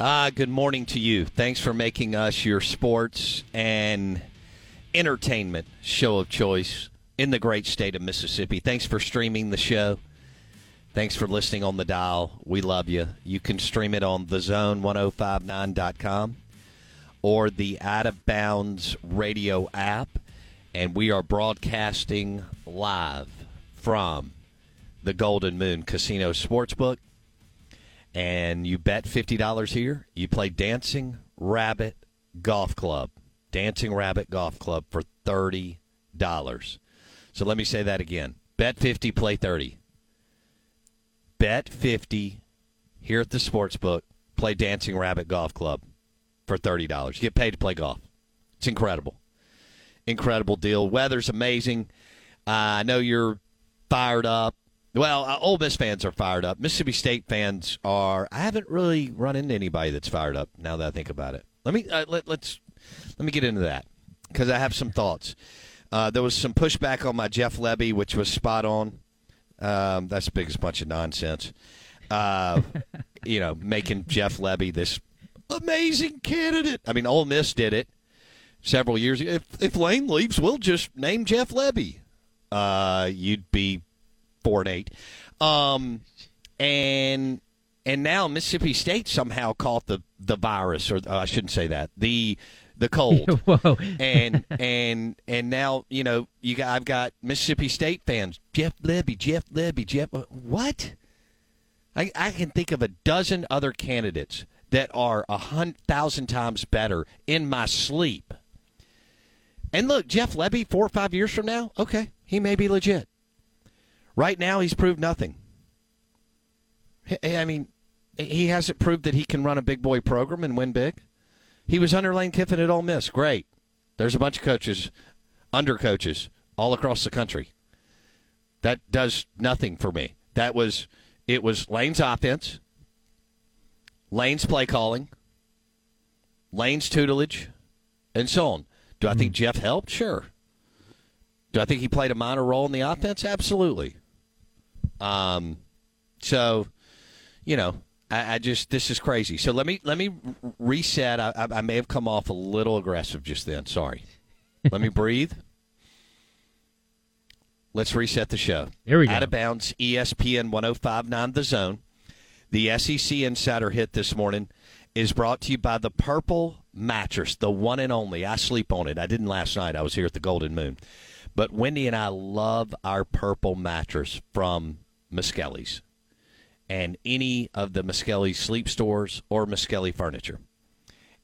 Ah, good morning to you. Thanks for making us your sports and entertainment show of choice in the great state of Mississippi. Thanks for streaming the show. Thanks for listening on the dial. We love you. You can stream it on thezone1059.com or the Out of Bounds radio app. And we are broadcasting live from the Golden Moon Casino Sportsbook and you bet $50 here. You play Dancing Rabbit Golf Club. Dancing Rabbit Golf Club for $30. So let me say that again. Bet 50, play 30. Bet 50 here at the sports book. Play Dancing Rabbit Golf Club for $30. You get paid to play golf. It's incredible. Incredible deal. Weather's amazing. Uh, I know you're fired up. Well, uh, Ole Miss fans are fired up. Mississippi State fans are. I haven't really run into anybody that's fired up. Now that I think about it, let me uh, let, let's let me get into that because I have some thoughts. Uh, there was some pushback on my Jeff Lebby, which was spot on. Um, that's the biggest bunch of nonsense. Uh, you know, making Jeff Lebby this amazing candidate. I mean, Ole Miss did it several years ago. If, if Lane leaves, we'll just name Jeff Lebby. Uh, you'd be four and eight. Um, and and now Mississippi State somehow caught the the virus, or uh, I shouldn't say that the the cold. Whoa. and and and now you know you got I've got Mississippi State fans. Jeff Lebby, Jeff Lebby, Jeff. What? I I can think of a dozen other candidates that are a hundred thousand times better in my sleep. And look, Jeff Lebby, four or five years from now, okay, he may be legit. Right now, he's proved nothing. I mean, he hasn't proved that he can run a big boy program and win big. He was under Lane Kiffin at Ole Miss. Great. There's a bunch of coaches, under coaches, all across the country. That does nothing for me. That was it was Lane's offense, Lane's play calling, Lane's tutelage, and so on. Do I think mm-hmm. Jeff helped? Sure. Do I think he played a minor role in the offense? Absolutely. Um, so, you know, I, I, just this is crazy. So let me let me reset. I, I, I may have come off a little aggressive just then. Sorry. let me breathe. Let's reset the show. There we go. Out of bounds, ESPN 1059 The Zone. The SEC Insider hit this morning is brought to you by the Purple Mattress, the one and only. I sleep on it. I didn't last night. I was here at the Golden Moon. But Wendy and I love our Purple Mattress from Miskelly's and any of the Miskelly sleep stores or Miskelly furniture.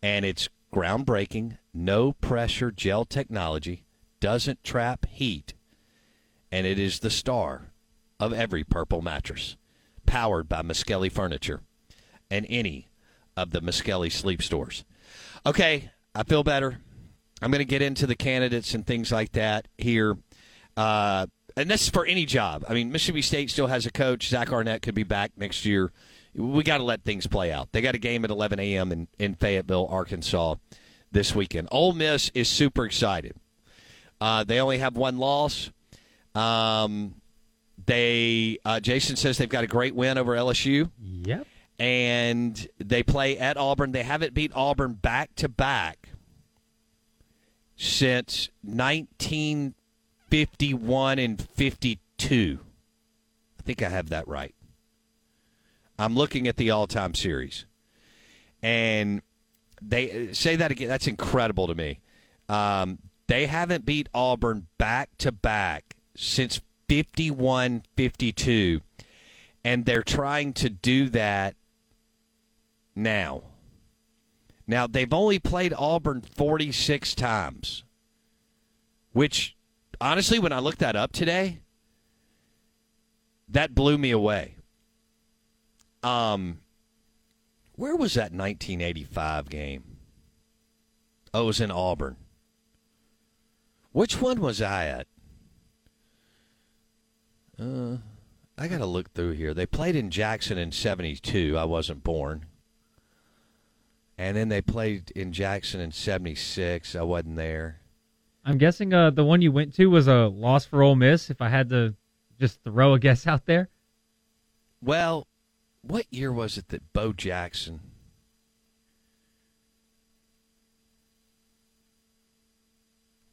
And it's groundbreaking, no pressure gel technology, doesn't trap heat, and it is the star of every purple mattress. Powered by Miskelly Furniture and any of the Miskelly sleep stores. Okay, I feel better. I'm going to get into the candidates and things like that here. Uh, and this is for any job. I mean, Mississippi State still has a coach. Zach Arnett could be back next year. We got to let things play out. They got a game at 11 a.m. in, in Fayetteville, Arkansas this weekend. Ole Miss is super excited. Uh, they only have one loss. Um, they uh, Jason says they've got a great win over LSU. Yep. And they play at Auburn. They haven't beat Auburn back to back since 1951 and 52. I think I have that right. I'm looking at the all-time series, and they say that again. That's incredible to me. Um, they haven't beat Auburn back to back since 51 52, and they're trying to do that now. Now, they've only played Auburn 46 times, which, honestly, when I looked that up today, that blew me away. Um, where was that 1985 game? Oh, it was in Auburn. Which one was I at? Uh, I got to look through here. They played in Jackson in 72. I wasn't born. And then they played in Jackson in 76. I wasn't there. I'm guessing uh, the one you went to was a loss for Ole Miss, if I had to just throw a guess out there. Well, what year was it that Bo Jackson?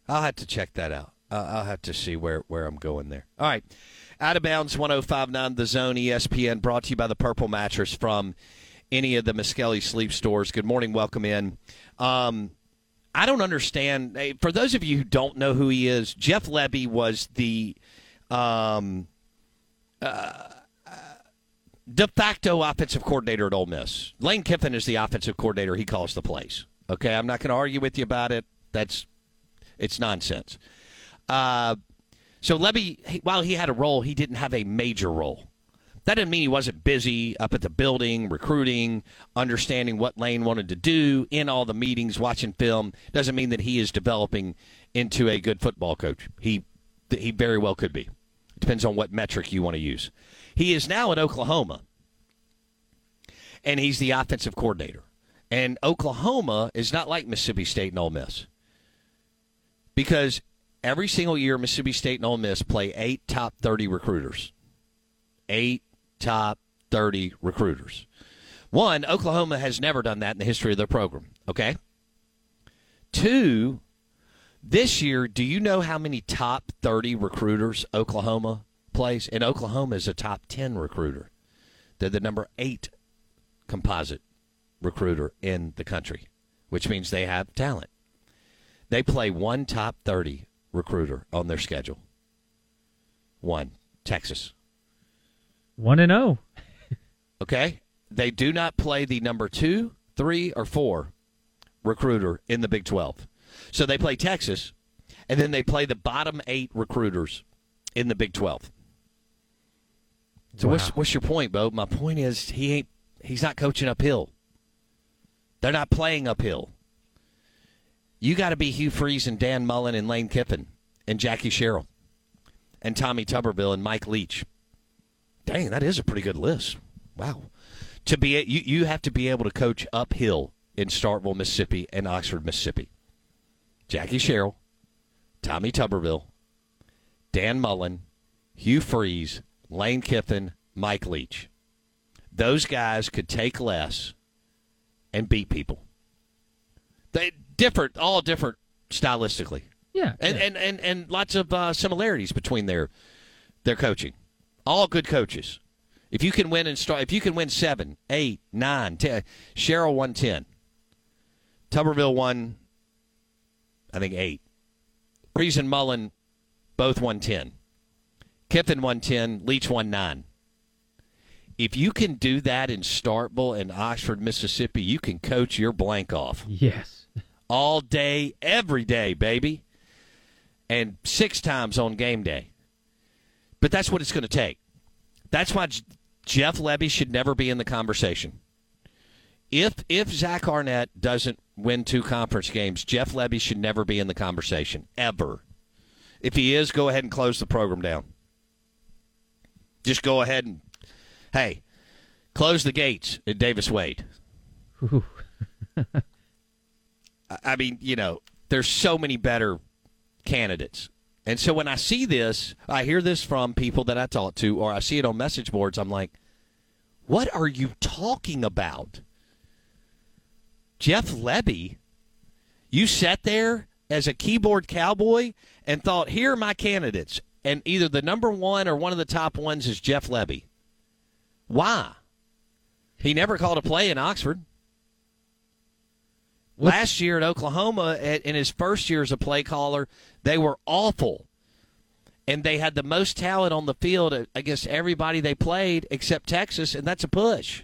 I'll have to check that out. I'll have to see where, where I'm going there. All right. Out of bounds 1059 The Zone ESPN brought to you by the Purple Mattress from any of the Miskelly sleep stores. Good morning. Welcome in. Um, I don't understand. For those of you who don't know who he is, Jeff Lebby was the um, uh, de facto offensive coordinator at Ole Miss. Lane Kiffin is the offensive coordinator. He calls the plays. Okay, I'm not going to argue with you about it. That's it's nonsense. Uh, so Lebby, while he had a role, he didn't have a major role. That didn't mean he wasn't busy up at the building, recruiting, understanding what Lane wanted to do, in all the meetings, watching film. Doesn't mean that he is developing into a good football coach. He he very well could be. It depends on what metric you want to use. He is now at Oklahoma, and he's the offensive coordinator. And Oklahoma is not like Mississippi State and Ole Miss because every single year Mississippi State and Ole Miss play eight top 30 recruiters. Eight top 30 recruiters. One, Oklahoma has never done that in the history of their program, okay? Two, this year, do you know how many top 30 recruiters Oklahoma plays? And Oklahoma is a top 10 recruiter. They're the number eight composite recruiter in the country, which means they have talent. They play one top 30 recruiter on their schedule. One, Texas. 1 and 0. okay? They do not play the number 2, 3 or 4 recruiter in the Big 12. So they play Texas and then they play the bottom 8 recruiters in the Big 12. So wow. what's what's your point, Bo? My point is he ain't he's not coaching uphill. They're not playing uphill. You got to be Hugh Freeze and Dan Mullen and Lane Kiffin and Jackie Sherrill and Tommy Tuberville and Mike Leach. Dang, that is a pretty good list. Wow. To be you, you have to be able to coach uphill in Starkville, Mississippi and Oxford, Mississippi. Jackie Sherrill, Tommy Tuberville, Dan Mullen, Hugh Freeze, Lane Kiffin, Mike Leach. Those guys could take less and beat people. They different, all different stylistically. Yeah, and yeah. and, and and lots of uh, similarities between their their coaching. All good coaches. If you can win and start, if you can win seven, eight, nine, ten, Sherrill won ten. Tuberville won, I think eight. Freeze and Mullen both won ten. Kiffin won ten. Leach won nine. If you can do that in Starkville and Oxford, Mississippi, you can coach your blank off. Yes. All day, every day, baby. And six times on game day. But that's what it's going to take. That's why Jeff Lebby should never be in the conversation. If if Zach Arnett doesn't win two conference games, Jeff Lebby should never be in the conversation ever. If he is, go ahead and close the program down. Just go ahead and hey, close the gates at Davis Wade. I mean, you know, there's so many better candidates. And so when I see this, I hear this from people that I talk to, or I see it on message boards, I'm like, what are you talking about? Jeff Lebby, you sat there as a keyboard cowboy and thought, here are my candidates. And either the number one or one of the top ones is Jeff Lebby. Why? He never called a play in Oxford. What's... Last year at Oklahoma, in his first year as a play caller, they were awful. And they had the most talent on the field uh, against everybody they played except Texas, and that's a push.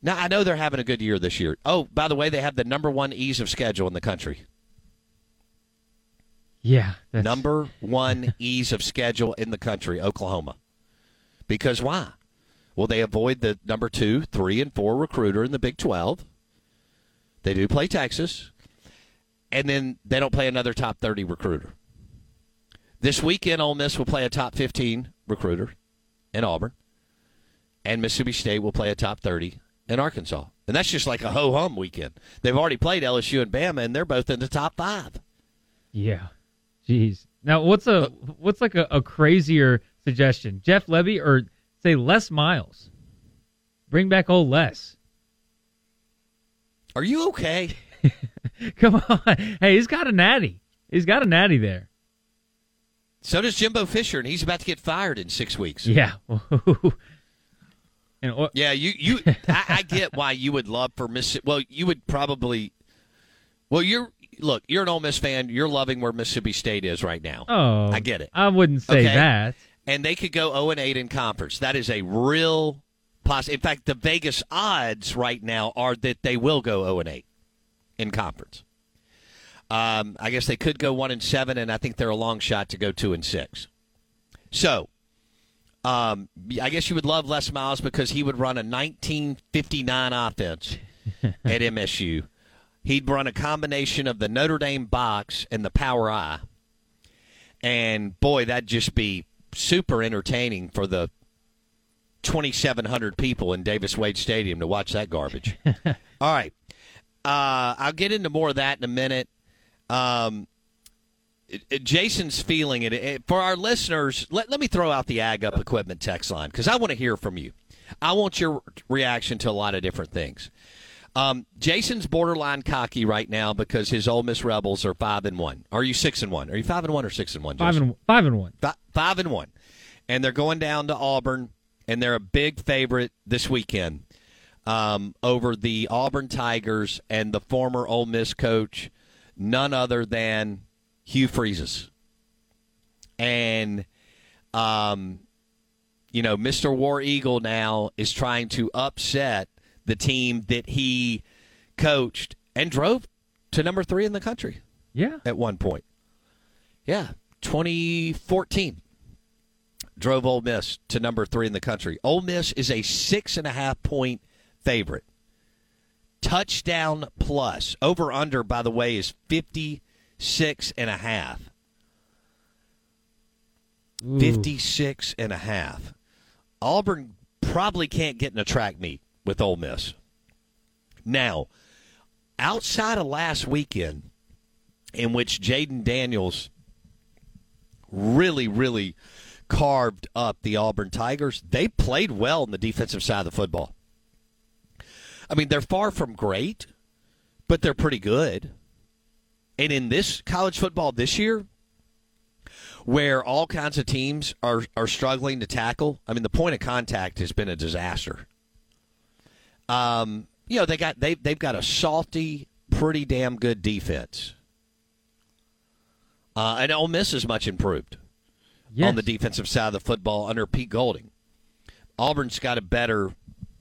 Now, I know they're having a good year this year. Oh, by the way, they have the number one ease of schedule in the country. Yeah. That's... Number one ease of schedule in the country, Oklahoma. Because why? Well, they avoid the number two, three, and four recruiter in the Big 12. They do play Texas. And then they don't play another top 30 recruiter. This weekend, Ole Miss will play a top 15 recruiter in Auburn. And Mississippi State will play a top 30 in Arkansas. And that's just like a ho hum weekend. They've already played LSU and Bama, and they're both in the top five. Yeah. Jeez. Now, what's a what's like a, a crazier suggestion? Jeff Lebby, or say Les Miles? Bring back old Les. Are you okay? Come on. Hey, he's got a natty. He's got a natty there. So does Jimbo Fisher, and he's about to get fired in six weeks. Yeah. And, or, yeah, you you I, I, get why you would love for Mississippi. Well, you would probably. Well, you're look. You're an Ole Miss fan. You're loving where Mississippi State is right now. Oh, I get it. I wouldn't say okay? that. And they could go 0 and 8 in conference. That is a real poss. In fact, the Vegas odds right now are that they will go 0 and 8 in conference. Um, I guess they could go one and seven, and I think they're a long shot to go two and six. So um, I guess you would love Les Miles because he would run a 1959 offense at MSU. He'd run a combination of the Notre Dame box and the power I. And boy, that'd just be super entertaining for the 2,700 people in Davis Wade Stadium to watch that garbage. All right. Uh, I'll get into more of that in a minute. Um, Jason's feeling it. For our listeners, let, let me throw out the Ag Up Equipment text line because I want to hear from you. I want your reaction to a lot of different things. Um, Jason's borderline cocky right now because his Ole Miss Rebels are five and one. Are you six and one? Are you five and one or six and one? Jason? Five and five and one. Five, five and one, and they're going down to Auburn, and they're a big favorite this weekend um, over the Auburn Tigers and the former Ole Miss coach, none other than Hugh Freezes. And, um, you know, Mr. War Eagle now is trying to upset the team that he coached and drove to number three in the country. Yeah. At one point. Yeah. 2014 drove Ole Miss to number three in the country. Ole Miss is a six and a half point favorite. Touchdown plus. Over under, by the way, is 50 six and a half. Ooh. 56 and a half. Auburn probably can't get in a track meet with Ole Miss. Now, outside of last weekend, in which Jayden Daniels really, really carved up the Auburn Tigers, they played well on the defensive side of the football. I mean, they're far from great, but they're pretty good. And in this college football this year, where all kinds of teams are, are struggling to tackle, I mean, the point of contact has been a disaster. Um, you know, they got they they've got a salty, pretty damn good defense. Uh, and Ole Miss is much improved yes. on the defensive side of the football under Pete Golding. Auburn's got a better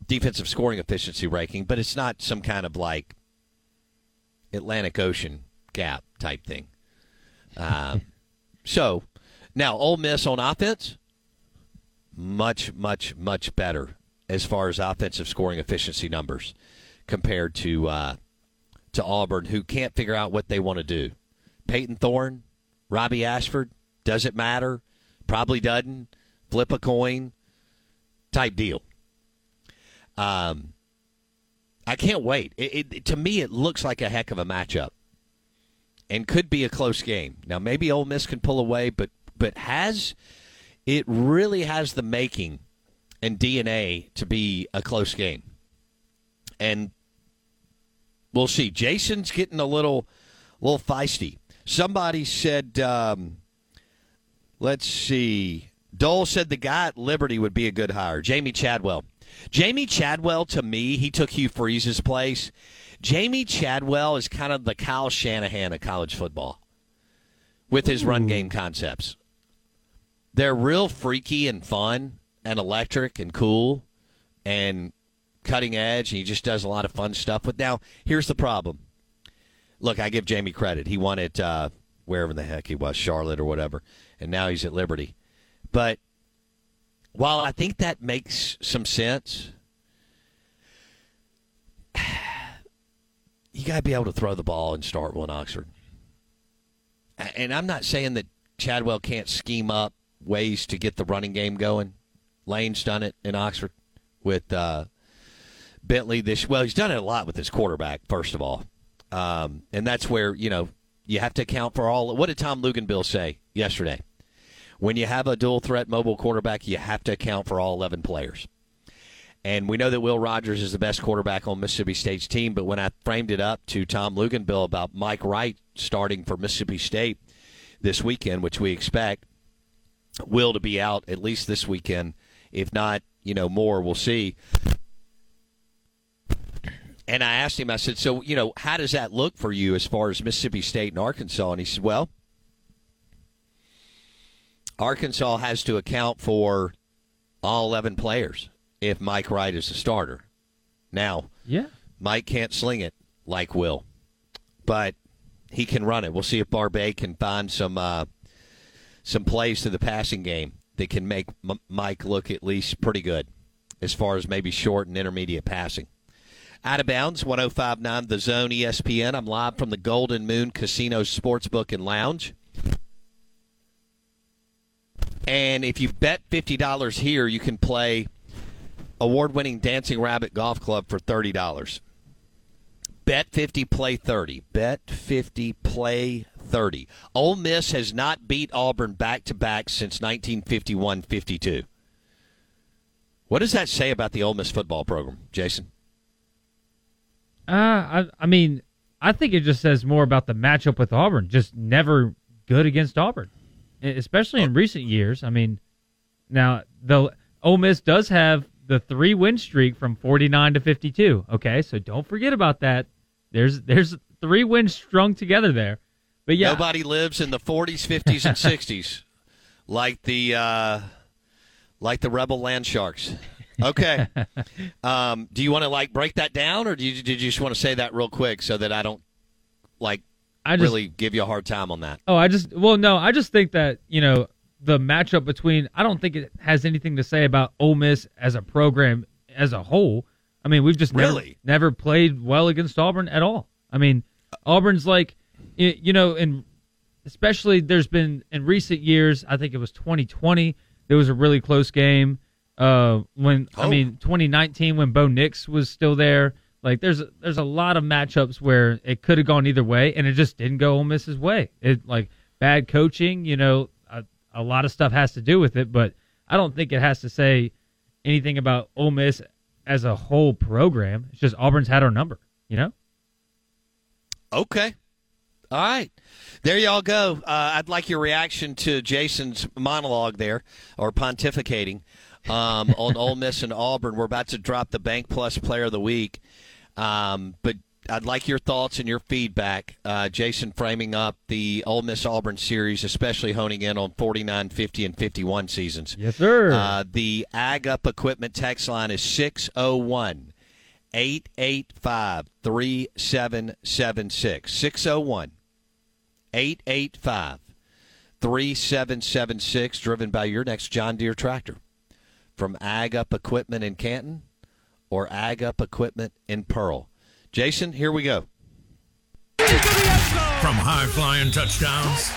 defensive scoring efficiency ranking, but it's not some kind of like Atlantic Ocean gap type thing. Uh, so now Ole Miss on offense, much, much, much better as far as offensive scoring efficiency numbers compared to uh, to Auburn, who can't figure out what they want to do. Payton Thorne, Robbie Ashford, does it matter? Probably doesn't. Flip a coin type deal. Um, I can't wait. It, it, to me, it looks like a heck of a matchup and could be a close game. Now maybe Ole Miss can pull away, but but has it really has the making and DNA to be a close game. And we'll see. Jason's getting a little little feisty. Somebody said, um, let's see. Dole said the guy at Liberty would be a good hire. Jamey Chadwell. Jamey Chadwell, to me, he took Hugh Freeze's place. Jamey Chadwell is kind of the Kyle Shanahan of college football with his run game concepts. They're real freaky and fun and electric and cool and cutting edge, and he just does a lot of fun stuff. But now, here's the problem. Look, I give Jamey credit. He won it uh, wherever the heck he was, Charlotte or whatever, and now he's at Liberty. But while I think that makes some sense, you got to be able to throw the ball in Starkville and Oxford. And I'm not saying that Chadwell can't scheme up ways to get the running game going. Lane's done it in Oxford with uh, Bentley. This well, he's done it a lot with his quarterback. First of all, um, and that's where you know you have to account for all. What did Tom Luginbill say yesterday? When you have a dual threat mobile quarterback, you have to account for all 11 players. And we know that Will Rogers is the best quarterback on Mississippi State's team, but when I framed it up to Tom Luginbill about Mike Wright starting for Mississippi State this weekend, which we expect Will to be out at least this weekend, if not, you know, more, we'll see. And I asked him, I said, so, you know, how does that look for you as far as Mississippi State and Arkansas? And he said, well, Arkansas has to account for all 11 players if Mike Wright is a starter. Now, yeah, Mike can't sling it like Will, but he can run it. We'll see if Barbay can find some uh, some plays to the passing game that can make M- Mike look at least pretty good as far as maybe short and intermediate passing. Out of bounds, 1059 The Zone ESPN. I'm live from the Golden Moon Casino Sportsbook and Lounge. And if you bet $50 here, you can play award winning Dancing Rabbit Golf Club for $30. Bet 50, play 30. Bet 50, play 30. Ole Miss has not beat Auburn back to back since 1951 52. What does that say about the Ole Miss football program, Jason? Uh, I, I mean, I think it just says more about the matchup with Auburn. Just never good against Auburn, especially in recent years. I mean, now the Ole Miss does have the three win streak from 49 to 52. Okay, so don't forget about that. There's there's three wins strung together there. But yeah, nobody lives in the 40s, 50s, and 60s like the uh, like the Rebel Land Sharks. Okay. um, do you want to like break that down, or do you, did you just want to say that real quick so that I don't like I just, really give you a hard time on that? Oh, I just well, no, I just think that you know the matchup between. I don't think it has anything to say about Ole Miss as a program as a whole. I mean, we've just really never, never played well against Auburn at all. I mean, Auburn's like, you know, and especially there's been in recent years. I think it was 2020. There was a really close game uh, when oh. I mean 2019 when Bo Nix was still there. Like there's there's a lot of matchups where it could have gone either way, and it just didn't go Ole Miss's way. It like bad coaching, you know, a, a lot of stuff has to do with it, but I don't think it has to say anything about Ole Miss as a whole program. It's just Auburn's had our number, you know. Okay, all right. There y'all go. Uh, I'd like your reaction to Jason's monologue there, or pontificating um, on Ole Miss and Auburn. We're about to drop the BankPlus Player of the Week, um, but I'd like your thoughts and your feedback. Uh, Jason framing up the Ole Miss Auburn series, especially honing in on 49, 50, and 51 seasons. Yes, sir. Uh, the Ag Up Equipment text line is 601 885 3776. 601 885 3776, driven by your next John Deere tractor from Ag Up Equipment in Canton or Ag Up Equipment in Pearl. Jason, here we go. From high flying touchdowns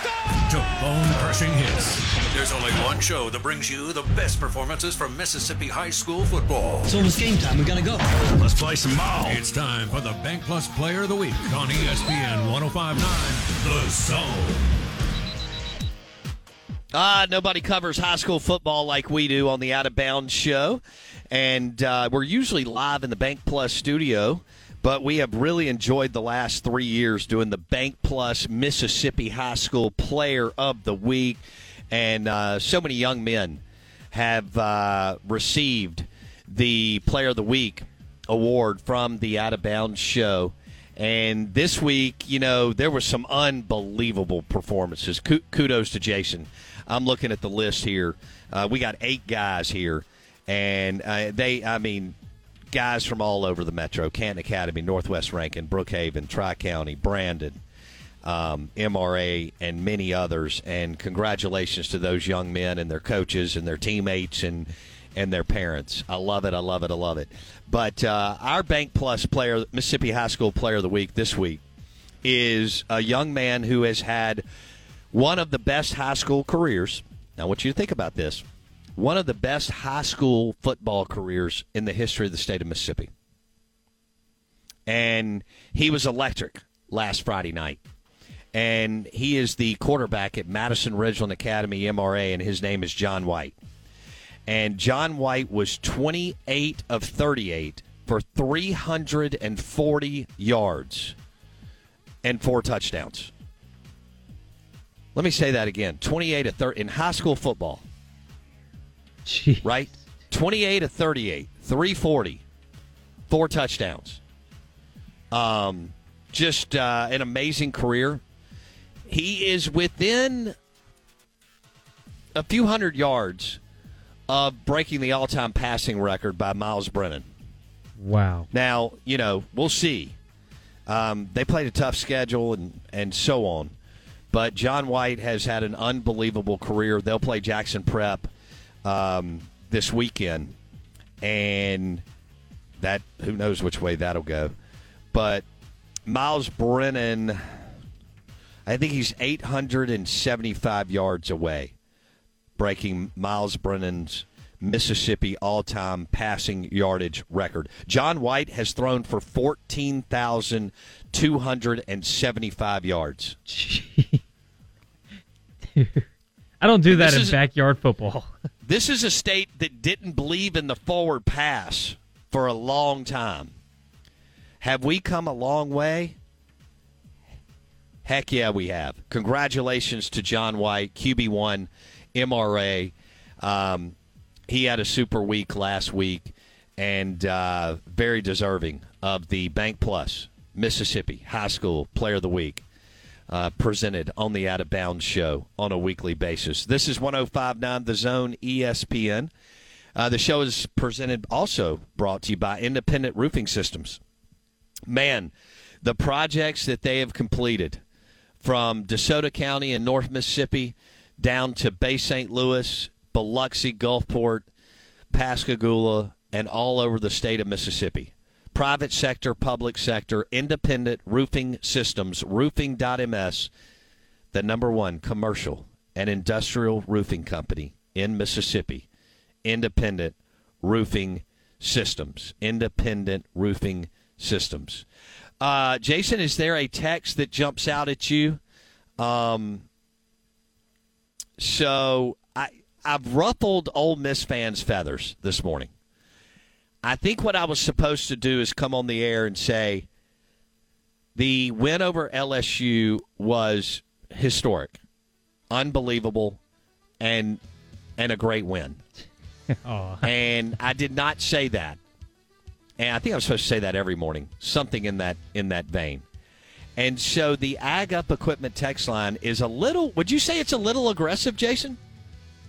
to bone crushing hits, there's only one show that brings you the best performances from Mississippi high school football. It's almost game time. We gotta go. Let's play some ball. It's time for the BankPlus Player of the Week on ESPN 1059 The Zone. Ah, nobody covers high school football like we do on the Out of Bounds show. And uh, we're usually live in the BankPlus studio, But we have really enjoyed the last three years doing the BankPlus Mississippi High School Player of the Week. And uh, so many young men have uh, received the Player of the Week award from the Out of Bounds show. And this week, you know, there were some unbelievable performances. Kudos to Jason. I'm looking at the list here. Uh, we got eight guys here, and uh, they, I mean, guys from all over the metro Canton Academy, Northwest Rankin, Brookhaven, Tri County, Brandon, um, MRA, and many others. And congratulations to those young men and their coaches and their teammates and and their parents. I love it. I love it. I love it. But uh, our BankPlus player, Mississippi High School Player of the Week this week, is a young man who has had one of the best high school careers. Now, I want you to think about this one of the best high school football careers in the history of the state of Mississippi. And he was electric last Friday night. And he is the quarterback at Madison Ridgeland Academy MRA, and his name is John White. And John White was 28 of 38 for 340 yards and four touchdowns. Let me say that again 28 of 30 in high school football. Jeez. Right? 28 of 38, 340, four touchdowns. Um, just uh, an amazing career. He is within a few hundred yards of breaking the all time passing record by Myles Brennan. Wow. Now, you know, we'll see. Um, they played a tough schedule and, and so on. But John White has had an unbelievable career. They'll play Jackson Prep um, this weekend, and that who knows which way that'll go. But Myles Brennan, I think he's 875 yards away, breaking Myles Brennan's Mississippi all time passing yardage record. John White has thrown for 14,275 yards. I don't do that this in is, backyard football. This is a state that didn't believe in the forward pass for a long time. Have we come a long way? Heck yeah, we have. Congratulations to John White, QB1, MRA. Um, he had a super week last week and uh, very deserving of the BankPlus Mississippi High School Player of the Week uh, presented on the Out of Bounds show on a weekly basis. This is 1059 The Zone ESPN. Uh, the show is presented, also brought to you by Independent Roofing Systems. Man, the projects that they have completed from DeSoto County in North Mississippi down to Bay St. Louis, Biloxi, Gulfport, Pascagoula, and all over the state of Mississippi private sector, public sector, independent roofing systems, roofing.ms, the number one commercial and industrial roofing company in Mississippi. Independent roofing systems. Independent roofing systems. Uh, Jason, is there a text that jumps out at you? Um, so I I've ruffled Ole Miss fans' feathers this morning. I think what I was supposed to do is come on the air and say the win over LSU was historic, unbelievable, and and a great win. and I did not say that. And I think I'm supposed to say that every morning, something in that in that vein. And so the Ag Up Equipment text line is a little. Would you say it's a little aggressive, Jason?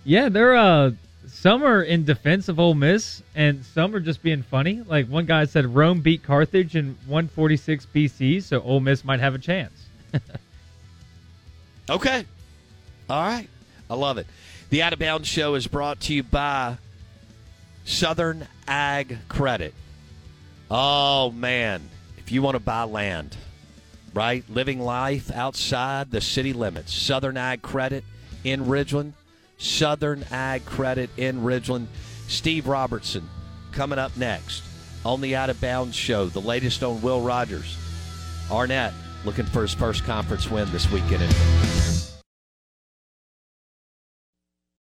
Yeah, they're uh some are in defense of Ole Miss, and some are just being funny. Like one guy said, Rome beat Carthage in 146 BC, so Ole Miss might have a chance. okay, all right, I love it. The Out of Bounds Show is brought to you by Southern Ag Credit. Oh man, if you want to buy land, right, living life outside the city limits, Southern Ag Credit in Ridgeland Southern Ag Credit in Ridgeland. Steve Robertson coming up next on the Out of Bounds Show, the latest on Will Rogers. Arnett looking for his first conference win this weekend.